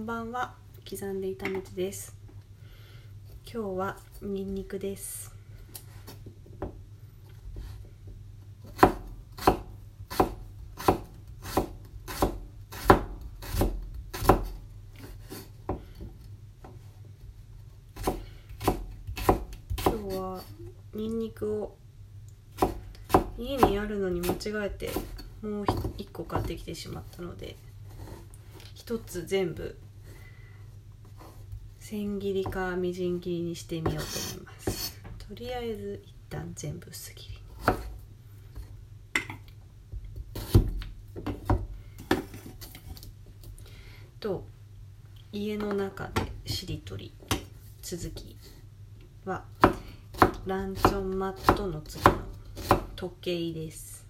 んばんは。刻んで炒めてです。今日はニンニクです。今日はニンニクを家にあるのに間違えてもう一個買ってきてしまったので一つ全部千切りかみじん切りにしてみようと思います。とりあえず一旦全部薄切りと家の中でしりとり続きはランチョンマットの次の時計です。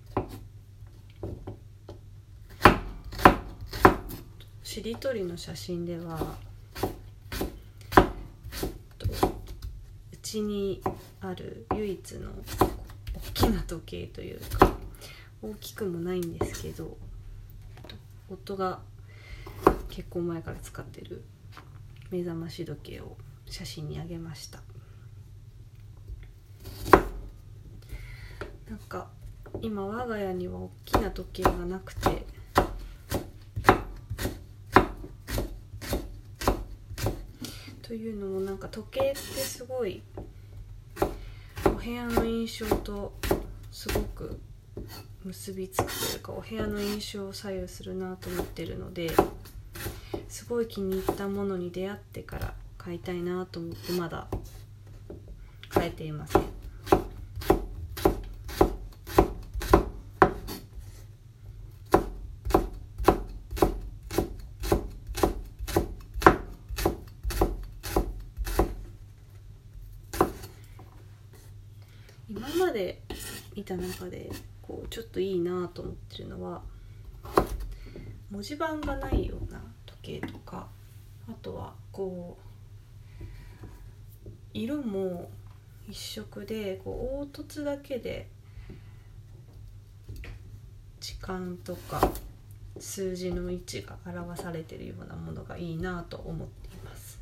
しりとりの写真ではちにある唯一の大きな時計というか大きくもないんですけど夫が結婚前から使ってる目覚まし時計を写真にあげました。なんか今我が家には大きな時計がなくてというのもなんか時計ってすごいお部屋の印象とすごく結びつくというかお部屋の印象を左右するなと思ってるのですごい気に入ったものに出会ってから買いたいなと思ってまだ買えていません。で見た中でこうちょっといいなと思ってるのは文字盤がないような時計とかあとはこう色も一色でこう凹凸だけで時間とか数字の位置が表されてるようなものがいいなと思っています。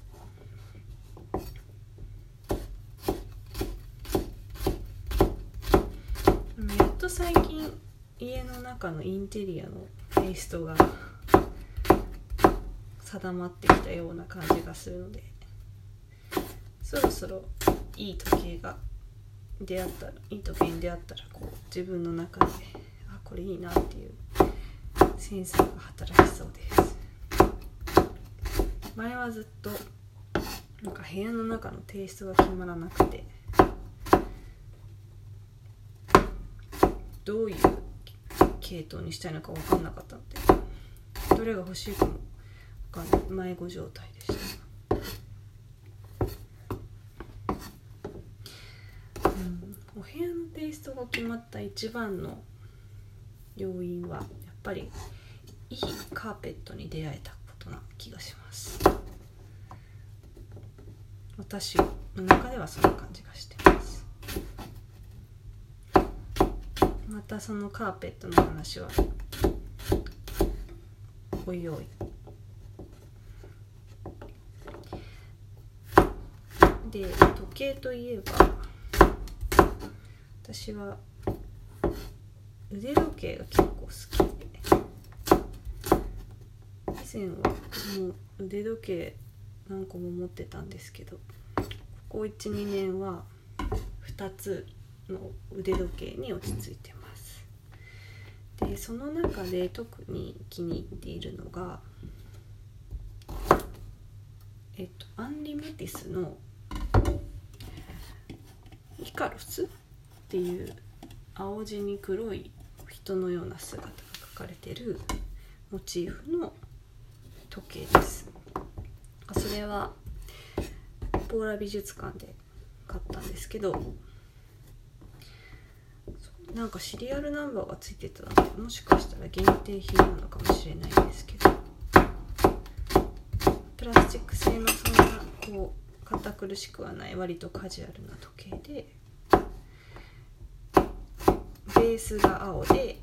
やっと最近家の中のインテリアのテイストが定まってきたような感じがするのでそろそろいい時計が出会ったらいい時計に出会ったらこう自分の中であこれいいなっていうセンサーが働きそうです。前はずっとなんか部屋の中のテイストが決まらなくてどういう系統にしたいのか分かんなかったのでどれが欲しいかも分かんない。迷子状態でした、うん、お部屋のテイストが決まった一番の要因はやっぱりいいカーペットに出会えたことな気がします。私の中ではそんな感じがして。ますまたそのカーペットの話は。おいおい。で時計といえば私は腕時計が結構好きで。以前はもう腕時計何個も持ってたんですけどここ12年は2つの腕時計に落ち着いてます。でその中で特に気に入っているのがえっとアンリメティスのイカロスっていう青地に黒い人のような姿が描かれてるモチーフの時計です。それはポーラ美術館で買ったんですけどなんかシリアルナンバーがついてたのでもしかしたら限定品なのかもしれないですけどプラスチック製のそんなこう堅苦しくはない割とカジュアルな時計でベースが青で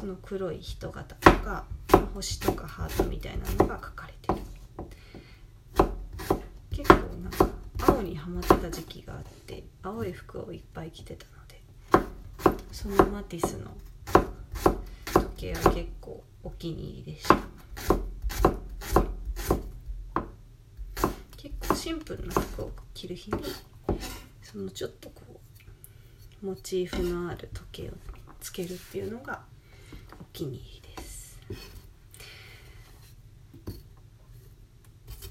その黒い人型とか星とかハートみたいなのが書かれてる。結構なんか青にハマってた時期があって青い服をいっぱい着てたのでそのマティスの時計は結構お気に入りでした。結構シンプルな服を着る日にそのちょっとこうモチーフのある時計をつけるっていうのがお気に入りです。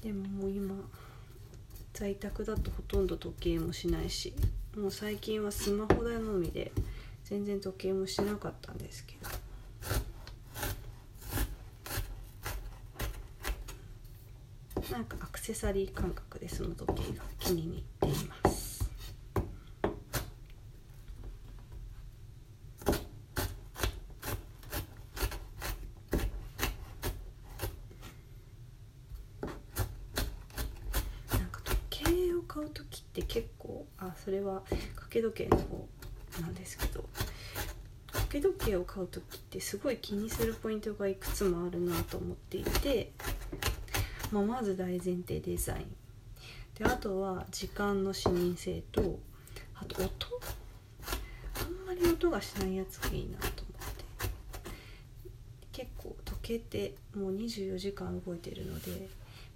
でももう今在宅だとほとんど時計もしないしもう最近はスマホ代のみで全然時計もしなかったんですけど。なんかアクセサリー感覚でその時計が気に入っていますなんか時計を買う時って結構あそれは掛け時計の方なんですけど掛け時計を買う時ってすごい気にするポイントがいくつもあるなと思っていてまあ、まず大前提デザイン。であとは時間の視認性とあと音。あんまり音がしないやつがいいなと思って。結構時計ってもう24時間動いてるので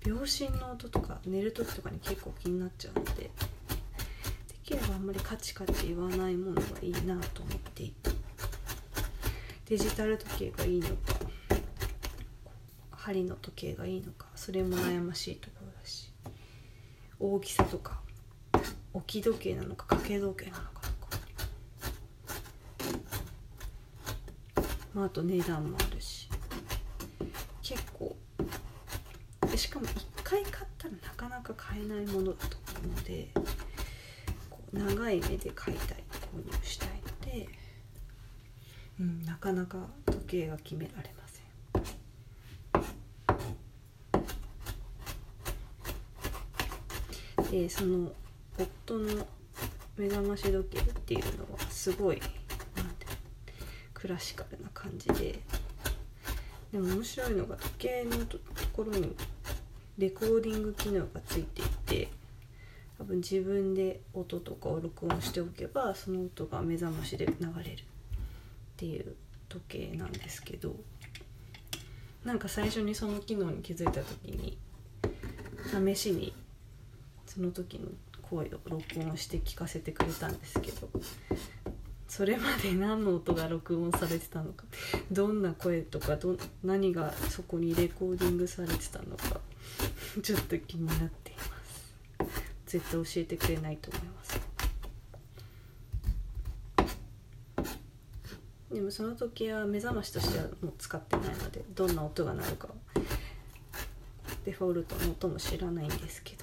秒針の音とか寝る時とかに結構気になっちゃうのでできればあんまりカチカチ言わないものがいいなと思っていて。デジタル時計がいいのか針の時計がいいのかそれも悩ましいところだし。大きさとか置き時計なのか掛け時計なのかとか、まあ、あと値段もあるし結構でしかも1回買ったらなかなか買えないものだと思うのでこう長い目で買いたい購入したいので、うん、なかなか時計が決められます。でその夫の目覚まし時計っていうのはすごいなんてクラシカルな感じででも面白いのが時計のところにレコーディング機能がついていて多分自分で音とかを録音しておけばその音が目覚ましで流れるっていう時計なんですけどなんか最初にその機能に気づいた時に試しにその時の声を録音して聞かせてくれたんですけどそれまで何の音が録音されてたのか。どんな声とかど何がそこにレコーディングされてたのか。ちょっと気になっています。絶対教えてくれないと思います。でもその時は目覚ましとしてはもう使ってないのでどんな音が鳴るか。デフォルトの音も知らないんですけ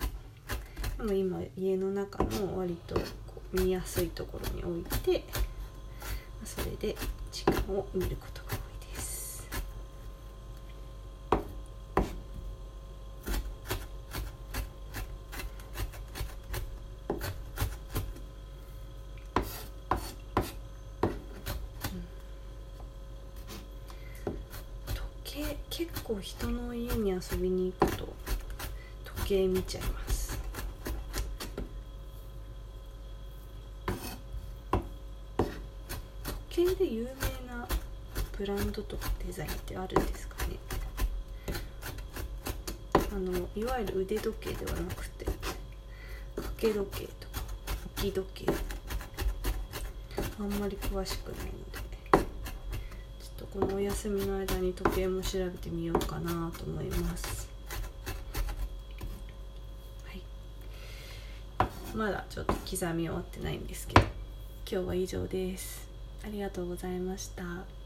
ど。でも今家の中の割と見やすいところに置いてそれで時間を見ることが多いです。時計結構人の家に遊びに行くと時計見ちゃいます。系で有名なブランドとかデザインってあるんですかね？あのいわゆる腕時計ではなくて掛け時計とか置き時計。あんまり詳しくないのでちょっとこのお休みの間に時計も調べてみようかなと思います。まだちょっと刻み終わってないんですけど今日は以上です。ありがとうございました。